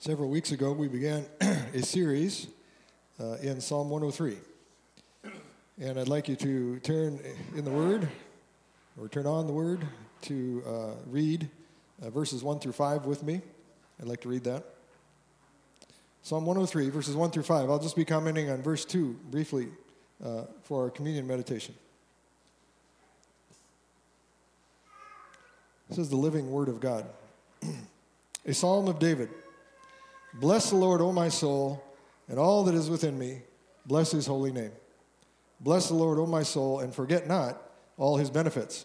Several weeks ago, we began a series uh, in Psalm 103. And I'd like you to turn in the Word, or turn on the Word, to uh, read uh, verses 1 through 5 with me. I'd like to read that. Psalm 103, verses 1 through 5. I'll just be commenting on verse 2 briefly uh, for our communion meditation. This is the living Word of God. a psalm of David. Bless the Lord, O my soul, and all that is within me. Bless his holy name. Bless the Lord, O my soul, and forget not all his benefits,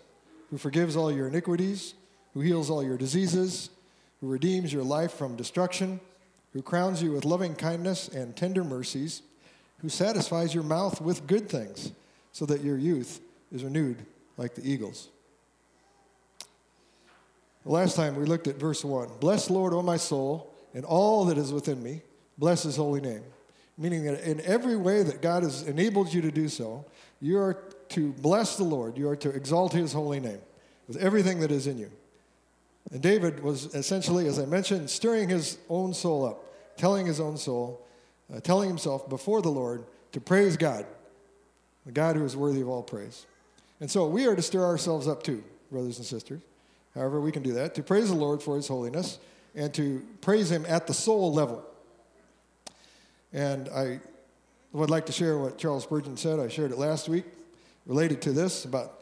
who forgives all your iniquities, who heals all your diseases, who redeems your life from destruction, who crowns you with loving kindness and tender mercies, who satisfies your mouth with good things, so that your youth is renewed like the eagles. The last time we looked at verse 1 Bless Lord, O my soul and all that is within me, bless his holy name. Meaning that in every way that God has enabled you to do so, you are to bless the Lord, you are to exalt his holy name with everything that is in you. And David was essentially, as I mentioned, stirring his own soul up, telling his own soul, uh, telling himself before the Lord to praise God, the God who is worthy of all praise. And so we are to stir ourselves up too, brothers and sisters. However, we can do that, to praise the Lord for his holiness and to praise Him at the soul level. And I would like to share what Charles Spurgeon said. I shared it last week related to this about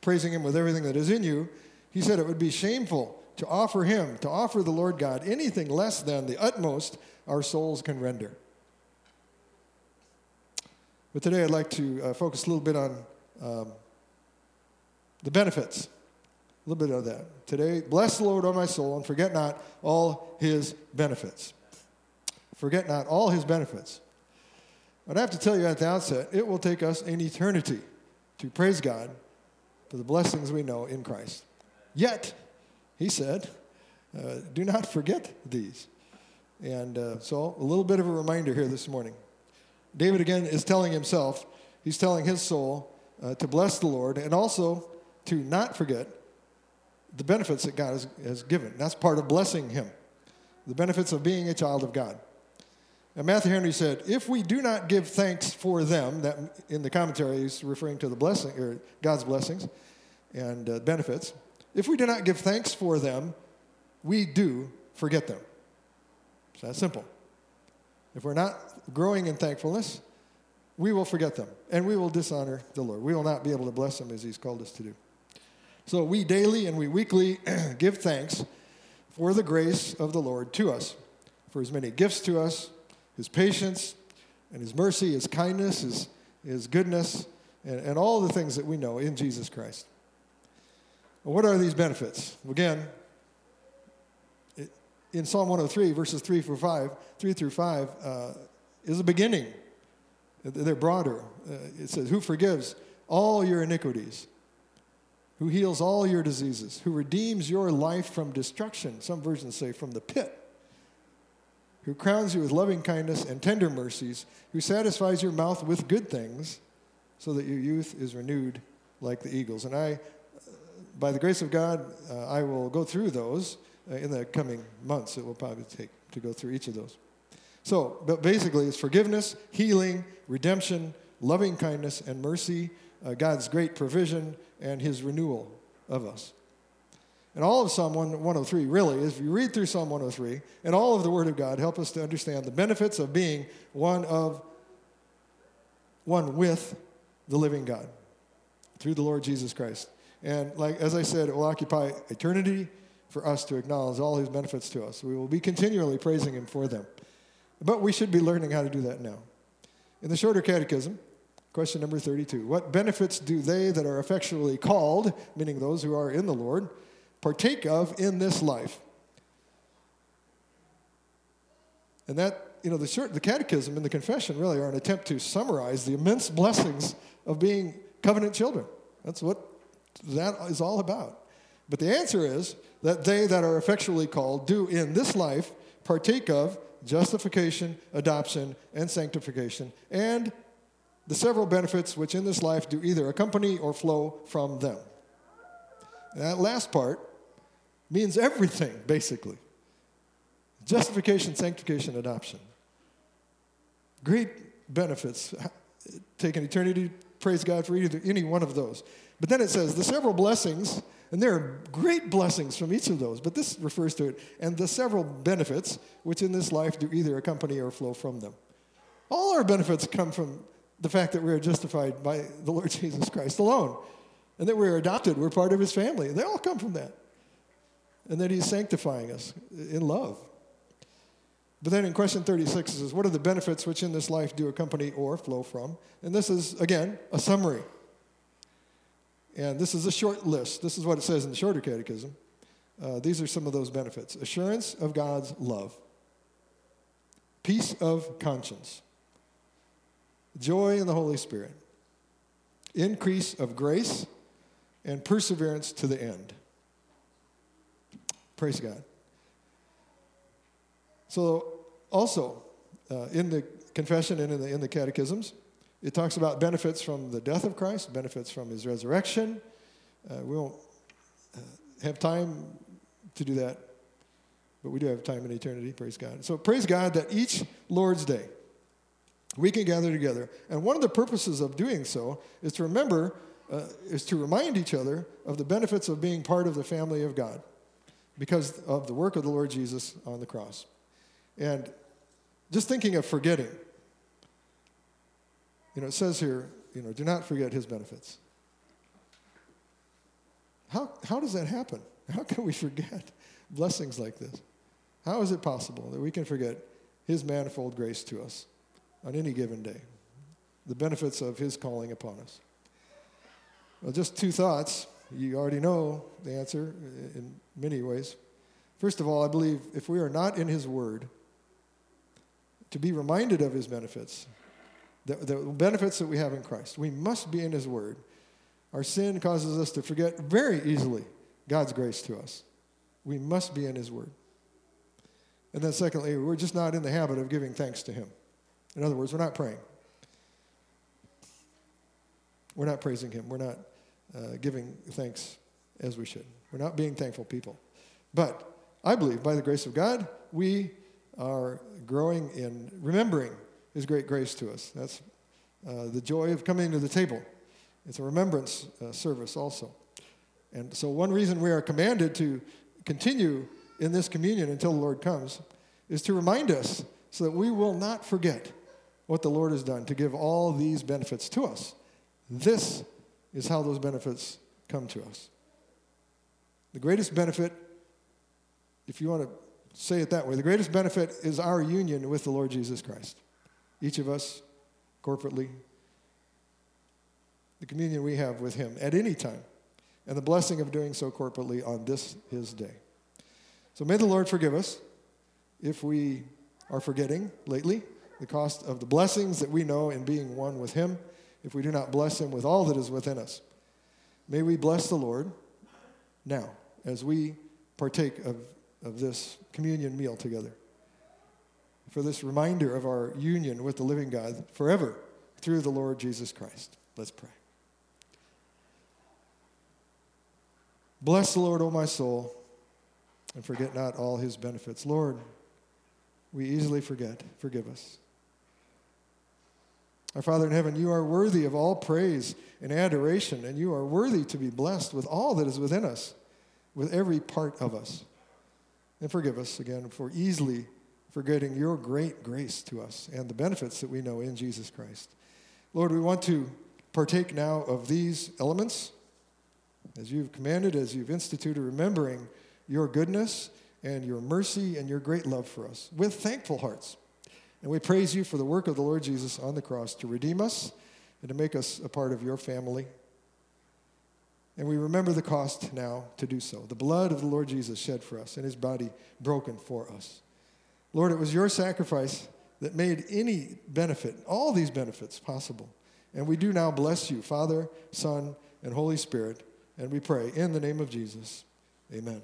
praising Him with everything that is in you. He said it would be shameful to offer Him, to offer the Lord God, anything less than the utmost our souls can render. But today I'd like to uh, focus a little bit on um, the benefits a little bit of that. Today, bless the Lord, O my soul, and forget not all his benefits. Forget not all his benefits. But I have to tell you at the outset, it will take us an eternity to praise God for the blessings we know in Christ. Yet, he said, uh, do not forget these. And uh, so, a little bit of a reminder here this morning. David again is telling himself, he's telling his soul uh, to bless the Lord and also to not forget the benefits that God has, has given. That's part of blessing Him, the benefits of being a child of God. And Matthew Henry said, if we do not give thanks for them, that in the commentary he's referring to the blessing or God's blessings and uh, benefits. If we do not give thanks for them, we do forget them. It's that simple. If we're not growing in thankfulness, we will forget them and we will dishonor the Lord. We will not be able to bless them as He's called us to do. So we daily and we weekly give thanks for the grace of the Lord to us, for his many gifts to us, his patience and his mercy, his kindness, his, his goodness, and, and all the things that we know in Jesus Christ. Well, what are these benefits? Again, in Psalm 103, verses 3 through 5, 3 through 5 uh, is a beginning. They're broader. Uh, it says, Who forgives all your iniquities? Who heals all your diseases, who redeems your life from destruction, some versions say from the pit, who crowns you with loving kindness and tender mercies, who satisfies your mouth with good things, so that your youth is renewed like the eagles. And I, by the grace of God, uh, I will go through those uh, in the coming months. It will probably take to go through each of those. So, but basically, it's forgiveness, healing, redemption, loving kindness, and mercy, uh, God's great provision, and his renewal of us. And all of Psalm 103, really, if you read through Psalm 103, and all of the Word of God help us to understand the benefits of being one of, one with the living God through the Lord Jesus Christ. And like as I said, it will occupy eternity for us to acknowledge all his benefits to us. We will be continually praising him for them. But we should be learning how to do that now. In the shorter catechism, Question number 32 What benefits do they that are effectually called, meaning those who are in the Lord, partake of in this life? And that, you know, the, the catechism and the confession really are an attempt to summarize the immense blessings of being covenant children. That's what that is all about. But the answer is that they that are effectually called do in this life partake of justification, adoption, and sanctification, and the several benefits which in this life do either accompany or flow from them. That last part means everything, basically. justification, sanctification, adoption. Great benefits. Take an eternity, praise God for either, any one of those. But then it says the several blessings, and there are great blessings from each of those, but this refers to it, and the several benefits which in this life do either accompany or flow from them. All our benefits come from the fact that we are justified by the Lord Jesus Christ alone, and that we're adopted, we're part of his family. They all come from that. And that he's sanctifying us in love. But then in question 36 it says, What are the benefits which in this life do accompany or flow from? And this is, again, a summary. And this is a short list. This is what it says in the shorter catechism. Uh, these are some of those benefits assurance of God's love, peace of conscience, joy in the Holy Spirit, increase of grace, and perseverance to the end. Praise God. So, also, uh, in the confession and in the, in the catechisms, it talks about benefits from the death of Christ, benefits from his resurrection. Uh, we won't uh, have time to do that, but we do have time in eternity, praise God. So, praise God that each Lord's Day, we can gather together. And one of the purposes of doing so is to remember, uh, is to remind each other of the benefits of being part of the family of God because of the work of the Lord Jesus on the cross. And just thinking of forgetting, you know, it says here, you know, do not forget his benefits. How, how does that happen? How can we forget blessings like this? How is it possible that we can forget his manifold grace to us on any given day? The benefits of his calling upon us. Well, just two thoughts. You already know the answer in many ways. First of all, I believe if we are not in his word, to be reminded of his benefits, the, the benefits that we have in Christ. We must be in his word. Our sin causes us to forget very easily God's grace to us. We must be in his word. And then, secondly, we're just not in the habit of giving thanks to him. In other words, we're not praying. We're not praising him. We're not uh, giving thanks as we should. We're not being thankful people. But I believe by the grace of God, we are growing in remembering His great grace to us. That's uh, the joy of coming to the table. It's a remembrance uh, service also. And so, one reason we are commanded to continue in this communion until the Lord comes is to remind us so that we will not forget what the Lord has done to give all these benefits to us. This is how those benefits come to us. The greatest benefit, if you want to say it that way. The greatest benefit is our union with the Lord Jesus Christ. Each of us, corporately, the communion we have with Him at any time, and the blessing of doing so corporately on this His day. So may the Lord forgive us if we are forgetting lately the cost of the blessings that we know in being one with Him, if we do not bless Him with all that is within us. May we bless the Lord now as we partake of of this communion meal together. For this reminder of our union with the living God forever through the Lord Jesus Christ. Let's pray. Bless the Lord, O my soul, and forget not all his benefits. Lord, we easily forget. Forgive us. Our Father in heaven, you are worthy of all praise and adoration, and you are worthy to be blessed with all that is within us, with every part of us. And forgive us again for easily forgetting your great grace to us and the benefits that we know in Jesus Christ. Lord, we want to partake now of these elements as you've commanded, as you've instituted, remembering your goodness and your mercy and your great love for us with thankful hearts. And we praise you for the work of the Lord Jesus on the cross to redeem us and to make us a part of your family. And we remember the cost now to do so. The blood of the Lord Jesus shed for us and his body broken for us. Lord, it was your sacrifice that made any benefit, all these benefits possible. And we do now bless you, Father, Son, and Holy Spirit. And we pray in the name of Jesus. Amen.